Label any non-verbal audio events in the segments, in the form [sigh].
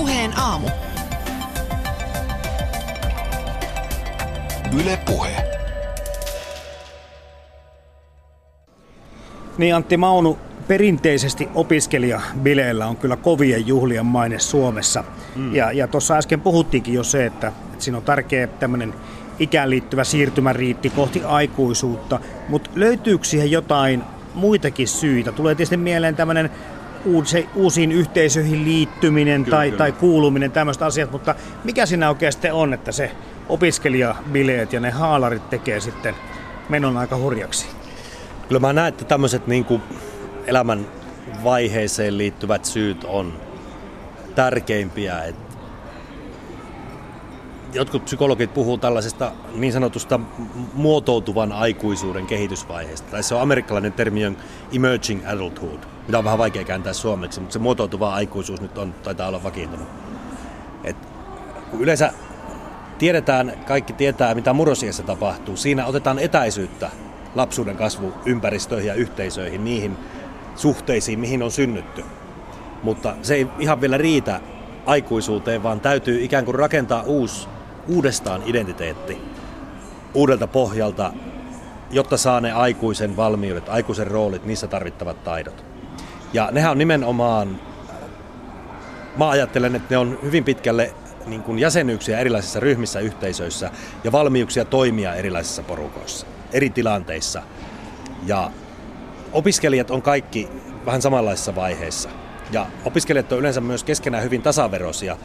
Puheen aamu. Yle Puhe. Niin Antti Maunu, perinteisesti opiskelijabileillä on kyllä kovien juhlien maine Suomessa. Mm. Ja, ja tuossa äsken puhuttiinkin jo se, että, että siinä on tärkeä tämmöinen ikään liittyvä siirtymäriitti kohti aikuisuutta. Mutta löytyykö siihen jotain muitakin syitä? Tulee tietysti mieleen tämmöinen uusi, uusiin yhteisöihin liittyminen kyllä, tai, kyllä. tai kuuluminen, tämmöistä asiat, mutta mikä siinä oikeasti on, että se opiskelijabileet ja ne haalarit tekee sitten menon aika hurjaksi? Kyllä mä näen, että tämmöiset niin kuin elämän vaiheeseen liittyvät syyt on tärkeimpiä. Et jotkut psykologit puhuu tällaisesta niin sanotusta muotoutuvan aikuisuuden kehitysvaiheesta. Tai se on amerikkalainen termi on emerging adulthood, mitä on vähän vaikea kääntää suomeksi, mutta se muotoutuva aikuisuus nyt on, taitaa olla vakiintunut. Et kun yleensä tiedetään, kaikki tietää, mitä murrosiassa tapahtuu, siinä otetaan etäisyyttä lapsuuden kasvuympäristöihin ja yhteisöihin, niihin suhteisiin, mihin on synnytty. Mutta se ei ihan vielä riitä aikuisuuteen, vaan täytyy ikään kuin rakentaa uusi, uudestaan identiteetti uudelta pohjalta, jotta saa ne aikuisen valmiudet, aikuisen roolit, niissä tarvittavat taidot. Ja nehän on nimenomaan, mä ajattelen, että ne on hyvin pitkälle niin kuin jäsenyyksiä erilaisissa ryhmissä, yhteisöissä ja valmiuksia toimia erilaisissa porukoissa, eri tilanteissa. Ja opiskelijat on kaikki vähän samanlaisissa vaiheissa. Ja opiskelijat on yleensä myös keskenään hyvin tasaveroisia.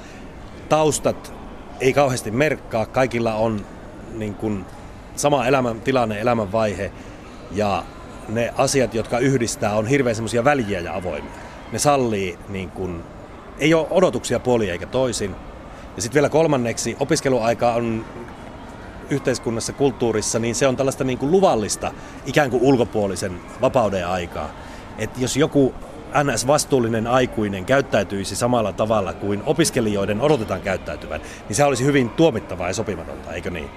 Taustat ei kauheasti merkkaa, kaikilla on niin kuin sama elämän tilanne, elämän vaihe ja ne asiat, jotka yhdistää, on hirveän semmoisia väliä ja avoimia. Ne sallii, niin kuin, ei ole odotuksia puoli eikä toisin. Ja sitten vielä kolmanneksi, opiskeluaika on yhteiskunnassa, kulttuurissa, niin se on tällaista niin kuin luvallista ikään kuin ulkopuolisen vapauden aikaa. Että jos joku NS-vastuullinen aikuinen käyttäytyisi samalla tavalla kuin opiskelijoiden odotetaan käyttäytyvän, niin se olisi hyvin tuomittavaa ja sopimatonta, eikö niin?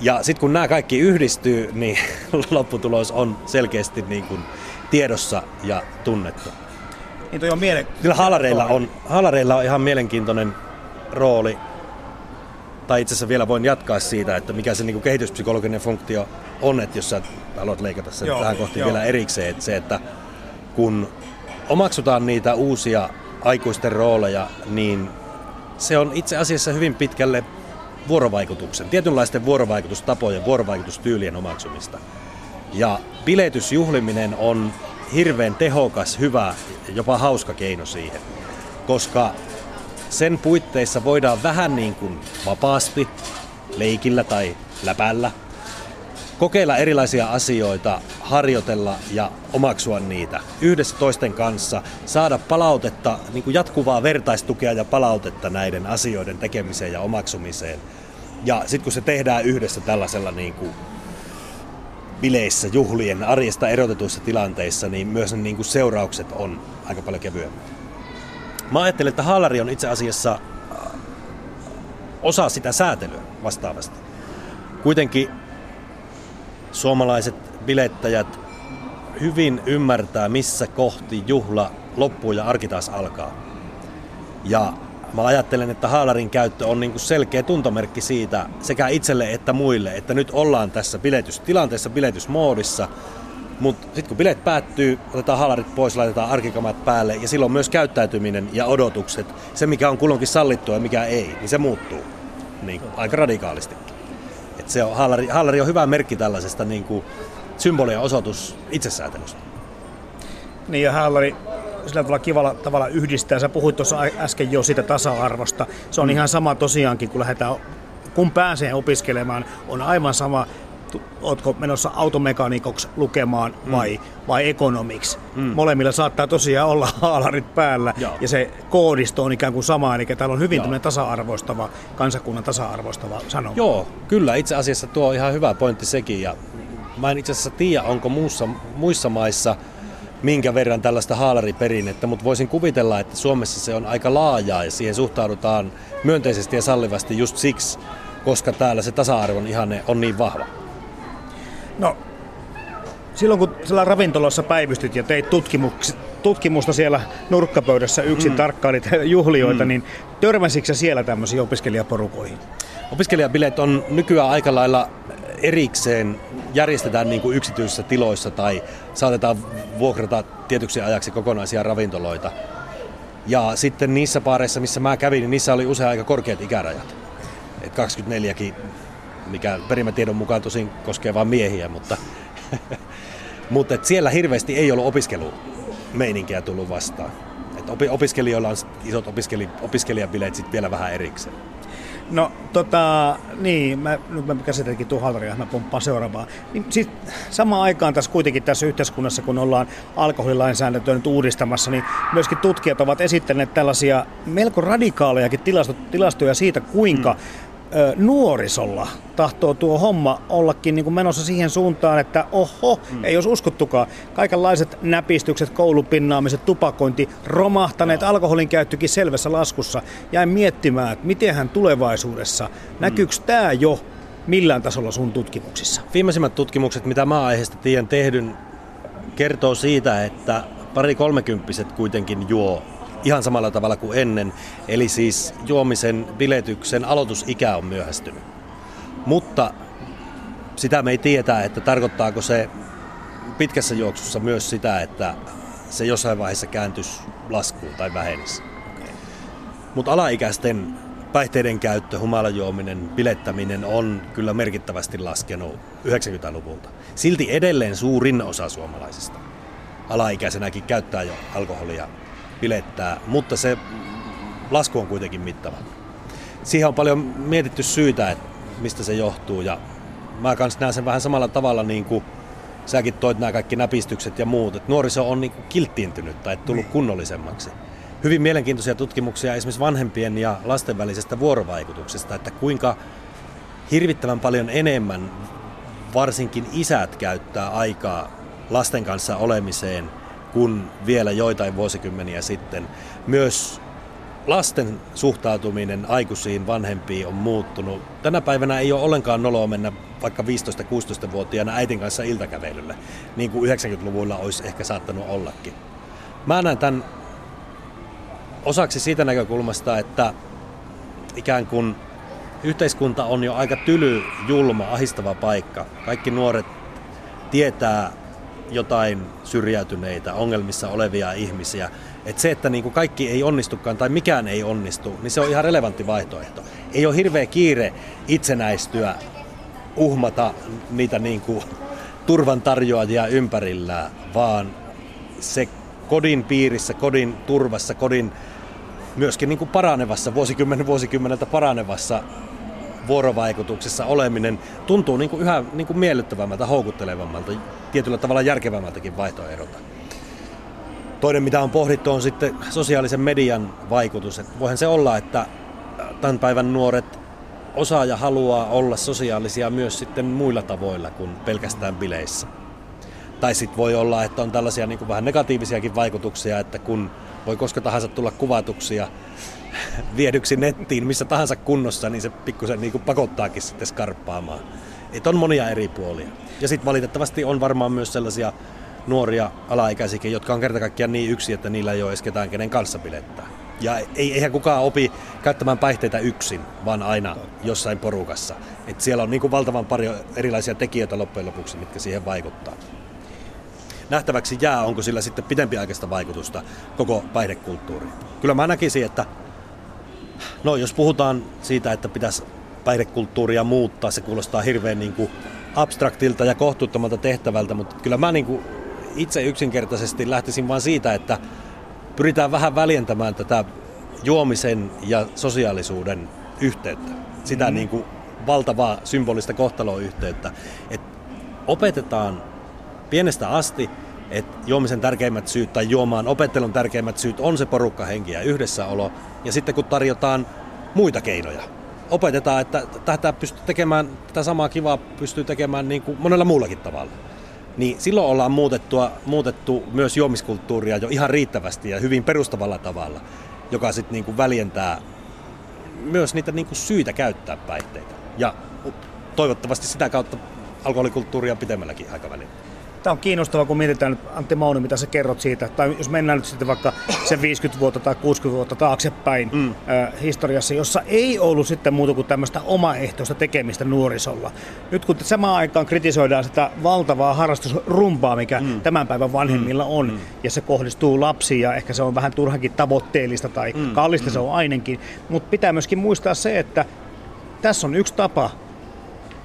Ja sitten kun nämä kaikki yhdistyy, niin [laughs] lopputulos on selkeästi niin kuin tiedossa ja tunnettu. Niin toi on miele- Kyllä halareilla on, halareilla on ihan mielenkiintoinen rooli tai itse asiassa vielä voin jatkaa siitä, että mikä se niin kuin kehityspsykologinen funktio on, että jos sä haluat leikata sen joo, tähän kohti joo. vielä erikseen, että se, että kun omaksutaan niitä uusia aikuisten rooleja, niin se on itse asiassa hyvin pitkälle vuorovaikutuksen, tietynlaisten vuorovaikutustapojen, vuorovaikutustyylien omaksumista. Ja biletysjuhliminen on hirveän tehokas, hyvä, jopa hauska keino siihen, koska sen puitteissa voidaan vähän niin kuin vapaasti, leikillä tai läpällä, kokeilla erilaisia asioita, harjoitella ja omaksua niitä yhdessä toisten kanssa, saada palautetta, niin kuin jatkuvaa vertaistukea ja palautetta näiden asioiden tekemiseen ja omaksumiseen. Ja sitten kun se tehdään yhdessä tällaisella niin kuin bileissä, juhlien, arjesta erotetuissa tilanteissa, niin myös ne niin kuin seuraukset on aika paljon kevyemmät. Mä ajattelen, että haalari on itse asiassa äh, osa sitä säätelyä vastaavasti. Kuitenkin suomalaiset bilettäjät hyvin ymmärtää, missä kohti juhla loppuu ja arki taas alkaa. Ja mä ajattelen, että haalarin käyttö on niinku selkeä tuntomerkki siitä sekä itselle että muille, että nyt ollaan tässä biletystilanteessa, biletysmoodissa – mutta sitten kun bileet päättyy, otetaan halarit pois, laitetaan arkikamat päälle ja silloin myös käyttäytyminen ja odotukset, se mikä on kulloinkin sallittua ja mikä ei, niin se muuttuu niin, aika radikaalisti. Et se on, haalari, haalari on hyvä merkki tällaisesta niin kuin symbolien osoitus itsesäätelystä. Niin ja haalari sillä tavalla kivalla tavalla yhdistää. Sä puhuit tuossa äsken jo siitä tasa-arvosta. Se on mm. ihan sama tosiaankin, kun lähdetään kun pääsee opiskelemaan, on aivan sama, ootko menossa automekaanikoksi lukemaan mm. vai, vai ekonomiksi. Mm. Molemmilla saattaa tosiaan olla [laughs] haalarit päällä Joo. ja se koodisto on ikään kuin sama, eli täällä on hyvin tasa-arvoistava, kansakunnan tasa-arvoistava sanoma. Joo, kyllä itse asiassa tuo on ihan hyvä pointti sekin ja mä en itse asiassa tiedä, onko muussa, muissa maissa minkä verran tällaista haalariperinnettä, mutta voisin kuvitella, että Suomessa se on aika laajaa ja siihen suhtaudutaan myönteisesti ja sallivasti just siksi, koska täällä se tasa-arvon ihanne on niin vahva. No, silloin kun siellä ravintolassa päivystyt ja teit tutkimusta siellä nurkkapöydässä yksin mm. tarkkailit juhlioita, mm. niin törmäsitkö siellä tämmöisiin opiskelijaporukoihin? Opiskelijabileet on nykyään aika lailla erikseen järjestetään niin kuin yksityisissä tiloissa tai saatetaan vuokrata tietyksi ajaksi kokonaisia ravintoloita. Ja sitten niissä paareissa, missä mä kävin, niin niissä oli usein aika korkeat ikärajat. Et 24kin, mikä perimätiedon mukaan tosin koskee vain miehiä, mutta, mutta et siellä hirveästi ei ollut opiskelumeininkiä tullut vastaan. Et opiskelijoilla on isot opiskeli, opiskelijabileet sitten vielä vähän erikseen. No tota, niin, mä, nyt mä käsitelläkin tuon Haltaria, mä pomppaan seuraavaa. Niin sit samaan aikaan tässä kuitenkin tässä yhteiskunnassa, kun ollaan alkoholilainsäädäntöä nyt uudistamassa, niin myöskin tutkijat ovat esittäneet tällaisia melko radikaalejakin tilastoja siitä, kuinka mm nuorisolla tahtoo tuo homma ollakin niin kuin menossa siihen suuntaan, että oho, mm. ei jos uskottukaan. Kaikenlaiset näpistykset, koulupinnaamiset, tupakointi, romahtaneet, no. alkoholin käyttökin selvässä laskussa. Jäin miettimään, että mitenhän tulevaisuudessa, mm. näkyykö tämä jo millään tasolla sun tutkimuksissa? Viimeisimmät tutkimukset, mitä mä aiheesta tiedän tehdyn, kertoo siitä, että pari kolmekymppiset kuitenkin juo ihan samalla tavalla kuin ennen. Eli siis juomisen biletyksen aloitusikä on myöhästynyt. Mutta sitä me ei tietää, että tarkoittaako se pitkässä juoksussa myös sitä, että se jossain vaiheessa kääntyisi laskuun tai vähenisi. Mutta alaikäisten päihteiden käyttö, humalajuominen, bilettäminen on kyllä merkittävästi laskenut 90-luvulta. Silti edelleen suurin osa suomalaisista alaikäisenäkin käyttää jo alkoholia bilettää, mutta se lasku on kuitenkin mittava. Siihen on paljon mietitty syitä, että mistä se johtuu ja mä kanssa näen sen vähän samalla tavalla niin kuin säkin toit nämä kaikki näpistykset ja muut, että nuoriso on niin kuin kilttiintynyt tai tullut niin. kunnollisemmaksi. Hyvin mielenkiintoisia tutkimuksia esimerkiksi vanhempien ja lasten välisestä vuorovaikutuksesta, että kuinka hirvittävän paljon enemmän varsinkin isät käyttää aikaa lasten kanssa olemiseen – kuin vielä joitain vuosikymmeniä sitten. Myös lasten suhtautuminen aikuisiin vanhempiin on muuttunut. Tänä päivänä ei ole ollenkaan noloa mennä vaikka 15-16-vuotiaana äitin kanssa iltakävelylle, niin kuin 90-luvulla olisi ehkä saattanut ollakin. Mä näen tämän osaksi siitä näkökulmasta, että ikään kuin yhteiskunta on jo aika tyly, julma, ahistava paikka. Kaikki nuoret tietää jotain syrjäytyneitä, ongelmissa olevia ihmisiä. Että se, että niin kuin kaikki ei onnistukaan tai mikään ei onnistu, niin se on ihan relevantti vaihtoehto. Ei ole hirveä kiire itsenäistyä, uhmata niitä niin kuin turvan tarjoajia ympärillä, vaan se kodin piirissä, kodin turvassa, kodin myöskin niin kuin paranevassa, vuosikymmenen vuosikymmeneltä paranevassa vuorovaikutuksessa oleminen tuntuu niin kuin yhä niin kuin miellyttävämmältä, houkuttelevammalta, tietyllä tavalla järkevämmältäkin vaihtoehdolta. Toinen, mitä on pohdittu, on sitten sosiaalisen median vaikutus. Että voihan se olla, että tämän päivän nuoret osaa ja haluaa olla sosiaalisia myös sitten muilla tavoilla kuin pelkästään bileissä. Tai sitten voi olla, että on tällaisia niin kuin vähän negatiivisiakin vaikutuksia, että kun voi koska tahansa tulla kuvatuksia [laughs] viedyksi nettiin missä tahansa kunnossa, niin se pikkusen niin pakottaakin sitten skarppaamaan. Et on monia eri puolia. Ja sitten valitettavasti on varmaan myös sellaisia nuoria alaikäisiä, jotka on kerta kaikkiaan niin yksi, että niillä ei ole edes ketään, kenen kanssa pilettää. Ja ei, eihän kukaan opi käyttämään päihteitä yksin, vaan aina jossain porukassa. Et siellä on niin kuin valtavan paljon erilaisia tekijöitä loppujen lopuksi, mitkä siihen vaikuttaa. Nähtäväksi jää, onko sillä sitten pitempiaikaista vaikutusta koko päihdekulttuuriin. Kyllä mä näkisin, että No jos puhutaan siitä, että pitäisi päihdekulttuuria muuttaa, se kuulostaa hirveän niin kuin abstraktilta ja kohtuuttomalta tehtävältä, mutta kyllä mä niin kuin itse yksinkertaisesti lähtisin vain siitä, että pyritään vähän väljentämään tätä juomisen ja sosiaalisuuden yhteyttä. Sitä mm. niin kuin valtavaa symbolista kohtaloyhteyttä. Että opetetaan pienestä asti, että juomisen tärkeimmät syyt tai juomaan opettelun tärkeimmät syyt on se porukkahenki ja yhdessäolo. Ja sitten kun tarjotaan muita keinoja, opetetaan, että tätä pystyy tekemään, tätä samaa kivaa pystyy tekemään niin kuin monella muullakin tavalla. Niin silloin ollaan muutettua, muutettu myös juomiskulttuuria jo ihan riittävästi ja hyvin perustavalla tavalla, joka sitten niin kuin väljentää myös niitä niin kuin syitä käyttää päihteitä. Ja toivottavasti sitä kautta alkoholikulttuuria pitemmälläkin aikavälillä. Tämä on kiinnostavaa, kun mietitään nyt Antti Mauni, mitä sä kerrot siitä, tai jos mennään nyt sitten vaikka sen 50 vuotta tai 60 vuotta taaksepäin mm. äh, historiassa, jossa ei ollut sitten muuta kuin tämmöistä omaehtoista tekemistä nuorisolla. Nyt kun samaan aikaan kritisoidaan sitä valtavaa harrastusrumpaa, mikä mm. tämän päivän vanhemmilla on, mm. ja se kohdistuu lapsiin, ja ehkä se on vähän turhankin tavoitteellista tai mm. kallista mm. se on ainakin, mutta pitää myöskin muistaa se, että tässä on yksi tapa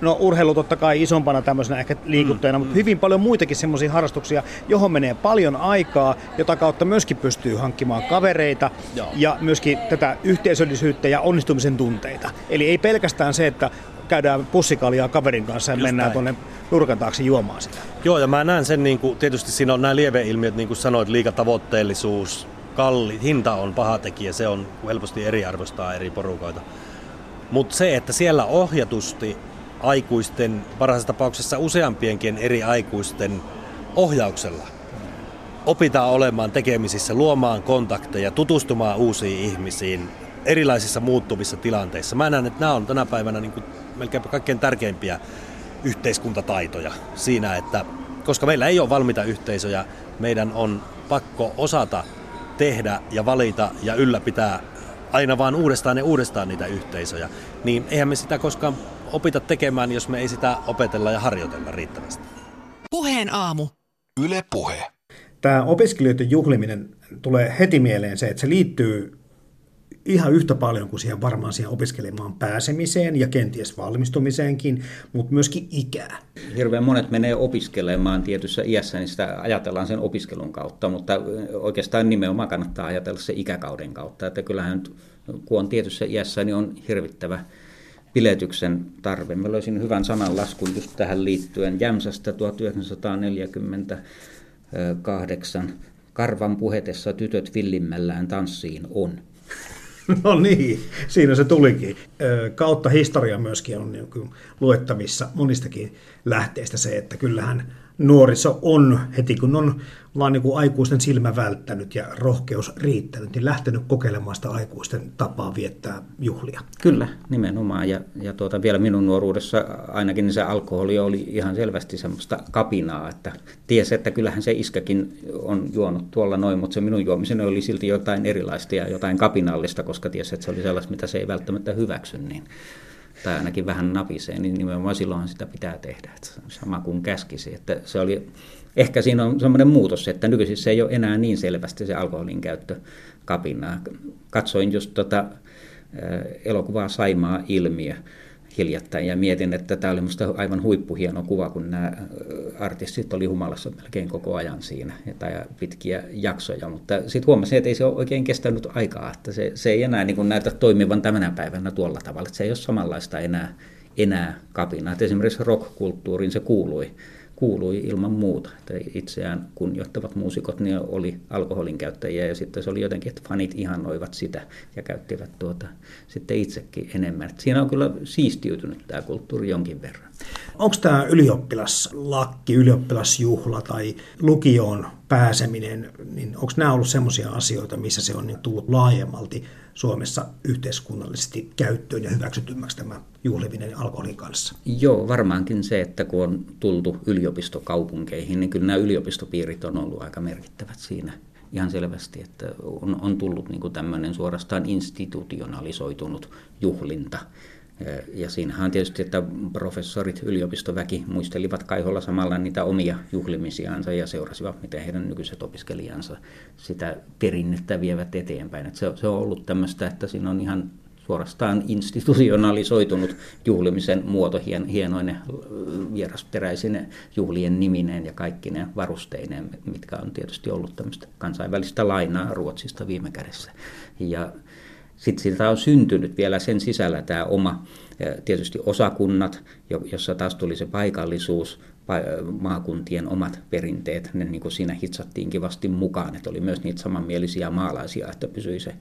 No urheilu totta kai isompana tämmöisenä ehkä liikuttajana, mm, mutta mm. hyvin paljon muitakin semmoisia harrastuksia, johon menee paljon aikaa, jota kautta myöskin pystyy hankkimaan kavereita Joo. ja myöskin tätä yhteisöllisyyttä ja onnistumisen tunteita. Eli ei pelkästään se, että käydään pussikaljaa kaverin kanssa ja Just mennään tuonne nurkan taakse juomaan sitä. Joo, ja mä näen sen, niin kuin, tietysti siinä on nämä lieveilmiöt, niin kuin sanoit, liikatavoitteellisuus, kalli, hinta on paha tekijä, se on helposti eriarvostaa eri porukoita. Mutta se, että siellä ohjatusti aikuisten, parhaassa tapauksessa useampienkin eri aikuisten ohjauksella opitaan olemaan tekemisissä, luomaan kontakteja, tutustumaan uusiin ihmisiin erilaisissa muuttuvissa tilanteissa. Mä näen, että nämä on tänä päivänä niin melkein kaikkein tärkeimpiä yhteiskuntataitoja siinä, että koska meillä ei ole valmiita yhteisöjä, meidän on pakko osata tehdä ja valita ja ylläpitää aina vaan uudestaan ja uudestaan niitä yhteisöjä, niin eihän me sitä koskaan opita tekemään, jos me ei sitä opetella ja harjoitella riittävästi. Puheen aamu. Yle Puhe. Tämä opiskelijoiden juhliminen tulee heti mieleen se, että se liittyy ihan yhtä paljon kuin siihen varmaan siihen opiskelemaan pääsemiseen ja kenties valmistumiseenkin, mutta myöskin ikää. Hirveän monet menee opiskelemaan tietyssä iässä, niin sitä ajatellaan sen opiskelun kautta, mutta oikeastaan nimenomaan kannattaa ajatella se ikäkauden kautta, että kyllähän nyt, kun on tietyssä iässä, niin on hirvittävä piletyksen tarve. Mä löysin hyvän sananlaskun just tähän liittyen Jämsästä 1948. Karvan puhetessa tytöt villimmällään tanssiin on. [laughs] No niin, siinä se tulikin. Kautta historia myöskin on niin luettavissa monistakin lähteistä se, että kyllähän nuoriso on heti kun on vaan niin kuin aikuisten silmä välttänyt ja rohkeus riittänyt, niin lähtenyt kokeilemaan sitä aikuisten tapaa viettää juhlia. Kyllä, nimenomaan. Ja, ja tuota, vielä minun nuoruudessa ainakin niin se alkoholi oli ihan selvästi semmoista kapinaa, että tiesi, että kyllähän se iskäkin on juonut tuolla noin, mutta se minun juomiseni oli silti jotain erilaista ja jotain kapinallista, koska tiesi, että se oli sellaista, mitä se ei välttämättä hyväksy. Niin tai ainakin vähän napisee, niin nimenomaan silloin sitä pitää tehdä. Että sama kuin käskisi. Että se oli, ehkä siinä on semmoinen muutos, että nykyisin se ei ole enää niin selvästi se alkoholin käyttö kapinaa. Katsoin just tota, elokuvaa Saimaa ilmiö, hiljattain. Ja mietin, että tämä oli minusta aivan huippuhieno kuva, kun nämä artistit oli humalassa melkein koko ajan siinä tai pitkiä jaksoja, mutta sitten huomasin, että ei se ole oikein kestänyt aikaa, että se, se ei enää niin kuin näytä toimivan tämänä päivänä tuolla tavalla, että se ei ole samanlaista enää, enää kapinaa. Esimerkiksi rock-kulttuuriin se kuului kuului ilman muuta. Että itseään kunnioittavat muusikot niin oli alkoholin käyttäjiä ja sitten se oli jotenkin, että fanit ihannoivat sitä ja käyttivät tuota sitten itsekin enemmän. Että siinä on kyllä siistiytynyt tämä kulttuuri jonkin verran. Onko tämä ylioppilaslakki, ylioppilasjuhla tai lukioon pääseminen, niin onko nämä ollut sellaisia asioita, missä se on niin tullut laajemmalti Suomessa yhteiskunnallisesti käyttöön ja hyväksytymmäksi tämä juhliminen alkoholin kanssa? Joo, varmaankin se, että kun on tultu yliopistokaupunkeihin, niin kyllä nämä yliopistopiirit on ollut aika merkittävät siinä ihan selvästi, että on, on tullut niin tämmöinen suorastaan institutionalisoitunut juhlinta, ja siinähän on tietysti, että professorit, yliopistoväki muistelivat Kaiholla samalla niitä omia juhlimisiansa ja seurasivat, miten heidän nykyiset opiskelijansa sitä perinnettä vievät eteenpäin. Että se, on ollut tämmöistä, että siinä on ihan suorastaan institutionalisoitunut juhlimisen muoto, hien, hienoinen vierasperäisine juhlien nimineen ja kaikki ne varusteineen, mitkä on tietysti ollut tämmöistä kansainvälistä lainaa Ruotsista viime kädessä. Ja sitten siltä on syntynyt vielä sen sisällä tämä oma, tietysti osakunnat, jossa taas tuli se paikallisuus, maakuntien omat perinteet, ne niin kuin siinä hitsattiin kivasti mukaan, että oli myös niitä samanmielisiä maalaisia, että pysyi se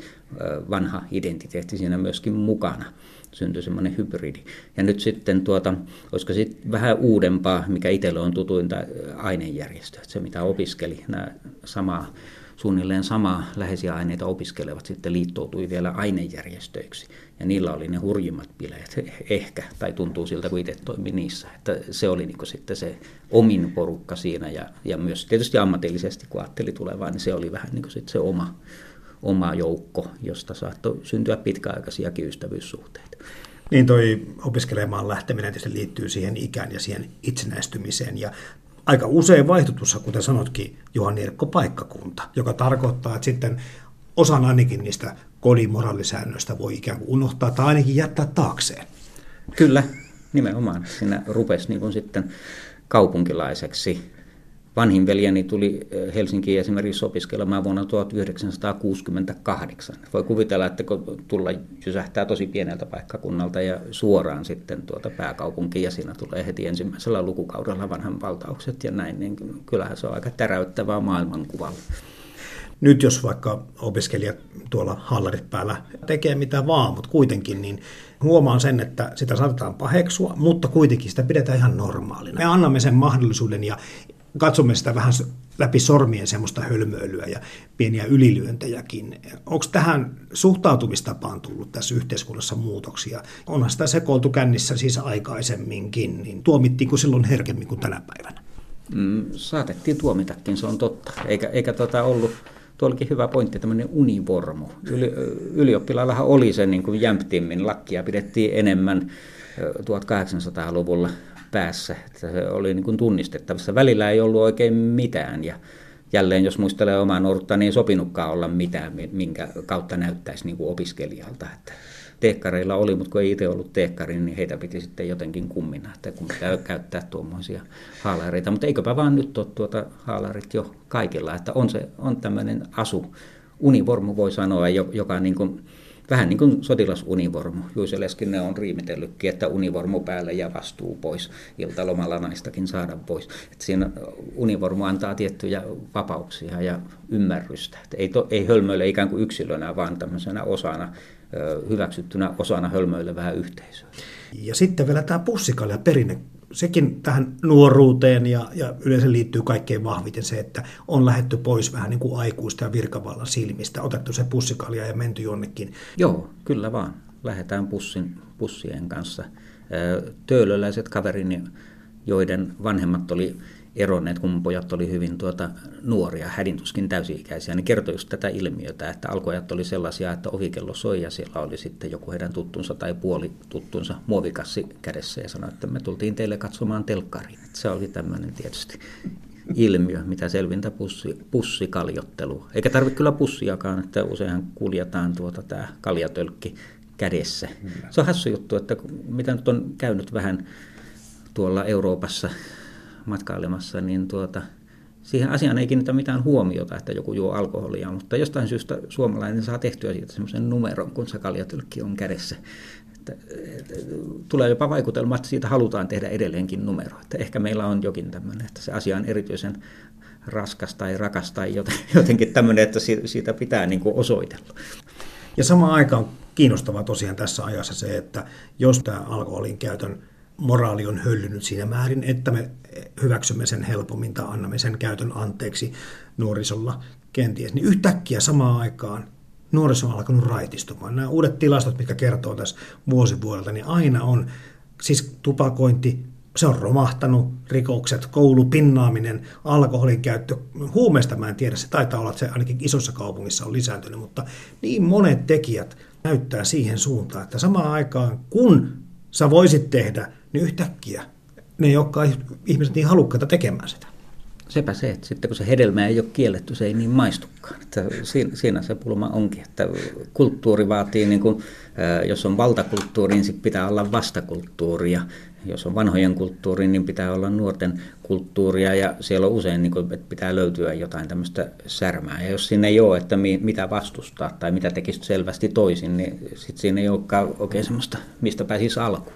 vanha identiteetti siinä myöskin mukana. Syntyi semmoinen hybridi. Ja nyt sitten, tuota, olisiko sitten vähän uudempaa, mikä itselle on tutuinta ainejärjestö, että se mitä opiskeli, nämä samaa suunnilleen samaa läheisiä aineita opiskelevat sitten liittoutui vielä ainejärjestöiksi. Ja niillä oli ne hurjimmat bileet [laughs] ehkä, tai tuntuu siltä, kun itse toimi niissä. Että se oli niin sitten se omin porukka siinä, ja, ja myös tietysti ammatillisesti, kun ajatteli tulevaa, niin se oli vähän niin sitten se oma, oma joukko, josta saattoi syntyä pitkäaikaisiakin ystävyyssuhteita. Niin toi opiskelemaan lähteminen tietysti liittyy siihen ikään ja siihen itsenäistymiseen. Ja aika usein vaihtutussa, kuten sanotkin, Juhan Irkko paikkakunta, joka tarkoittaa, että sitten osan ainakin niistä kodin moraalisäännöistä voi ikään kuin unohtaa tai ainakin jättää taakseen. Kyllä, nimenomaan. Siinä rupesi niin kuin sitten kaupunkilaiseksi Vanhin veljeni tuli Helsinkiin esimerkiksi opiskelemaan vuonna 1968. Voi kuvitella, että kun tulla jysähtää tosi pieneltä paikkakunnalta ja suoraan sitten tuota pääkaupunkiin ja siinä tulee heti ensimmäisellä lukukaudella vanhan valtaukset ja näin, niin kyllähän se on aika täräyttävää maailmankuvalla. Nyt jos vaikka opiskelijat tuolla hallarit päällä tekee mitä vaan, mutta kuitenkin, niin huomaan sen, että sitä saatetaan paheksua, mutta kuitenkin sitä pidetään ihan normaalina. Me annamme sen mahdollisuuden ja katsomme sitä vähän läpi sormien semmoista hölmöilyä ja pieniä ylilyöntejäkin. Onko tähän suhtautumistapaan tullut tässä yhteiskunnassa muutoksia? Onhan sitä sekoiltu kännissä siis aikaisemminkin, niin tuomittiinko silloin herkemmin kuin tänä päivänä? Mm, saatettiin tuomitakin, se on totta. Eikä, eikä tota ollut, tuo olikin hyvä pointti, tämmöinen univormu. Yli, ylioppilaillahan oli se niin kuin jämptimmin, lakkia pidettiin enemmän 1800-luvulla päässä, että se oli niin kuin tunnistettavissa. Välillä ei ollut oikein mitään ja jälleen jos muistelee omaa nuorutta, niin ei sopinutkaan olla mitään, minkä kautta näyttäisi niin kuin opiskelijalta. Että teekkareilla oli, mutta kun ei itse ollut teekkari, niin heitä piti sitten jotenkin kummina, että kun pitää käyttää tuommoisia haalareita. Mutta eiköpä vaan nyt ole tuota haalarit jo kaikilla, että on, se, on tämmöinen asu, univormu voi sanoa, joka niin kuin Vähän niin kuin sotilasunivormu. Juise Leskinen on riimitellytkin, että univormu päälle ja vastuu pois. Iltalomalla naistakin saada pois. Että siinä univormu antaa tiettyjä vapauksia ja ymmärrystä. Että ei, to, ei hölmöile ikään kuin yksilönä, vaan tämmöisenä osana, hyväksyttynä osana hölmöilevää yhteisöä. Ja sitten vielä tämä pussikalja perinne sekin tähän nuoruuteen ja, ja yleensä liittyy kaikkein vahviten se, että on lähetty pois vähän niin kuin aikuista ja virkavallan silmistä, otettu se pussikalja ja menty jonnekin. Joo, kyllä vaan. Lähdetään pussin, pussien kanssa. Töölöläiset kaverini, joiden vanhemmat oli eronneet, kun pojat oli hyvin tuota, nuoria, hädintuskin täysi-ikäisiä, niin kertoi just tätä ilmiötä, että alkojat oli sellaisia, että ovikello soi ja siellä oli sitten joku heidän tuttunsa tai puoli tuttunsa muovikassi kädessä ja sanoi, että me tultiin teille katsomaan telkkariin. Että se oli tämmöinen tietysti ilmiö, mitä selvintä pussi, pussikaljottelu. Eikä tarvitse kyllä pussiakaan, että useinhan kuljetaan tuota tämä kaljatölkki kädessä. Se on hassu juttu, että mitä nyt on käynyt vähän tuolla Euroopassa matkailemassa, niin tuota, siihen asiaan ei kiinnitä mitään huomiota, että joku juo alkoholia, mutta jostain syystä suomalainen saa tehtyä siitä semmoisen numeron, kun se kaljatylkki on kädessä. Että, että, tulee jopa vaikutelma, että siitä halutaan tehdä edelleenkin numero. Että ehkä meillä on jokin tämmöinen, että se asia on erityisen raskas tai rakas tai [laughs] jotenkin tämmöinen, että siitä pitää niin kuin osoitella. Ja samaan aikaan kiinnostavaa tosiaan tässä ajassa se, että jos tämä alkoholin käytön moraali on höllynyt siinä määrin, että me hyväksymme sen helpommin tai annamme sen käytön anteeksi nuorisolla kenties, niin yhtäkkiä samaan aikaan nuoriso on alkanut raitistumaan. Nämä uudet tilastot, mitkä kertoo tässä vuosivuodelta, niin aina on, siis tupakointi, se on romahtanut, rikokset, koulupinnaaminen, alkoholin käyttö, huumeista mä en tiedä, se taitaa olla, että se ainakin isossa kaupungissa on lisääntynyt, mutta niin monet tekijät näyttää siihen suuntaan, että samaan aikaan kun sä voisit tehdä niin yhtäkkiä ne ei olekaan ihmiset niin halukkaita tekemään sitä. Sepä se, että sitten kun se hedelmä ei ole kielletty, se ei niin maistukaan. Että siinä, siinä se pulma onkin, että kulttuuri vaatii, niin kuin, jos on valtakulttuuri, niin pitää olla vastakulttuuria. Jos on vanhojen kulttuuri, niin pitää olla nuorten kulttuuria ja siellä on usein, niin kuin, että pitää löytyä jotain tämmöistä särmää. Ja jos siinä ei ole, että mitä vastustaa tai mitä tekisi selvästi toisin, niin sitten siinä ei olekaan oikein semmoista, mistä pääsisi alkuun.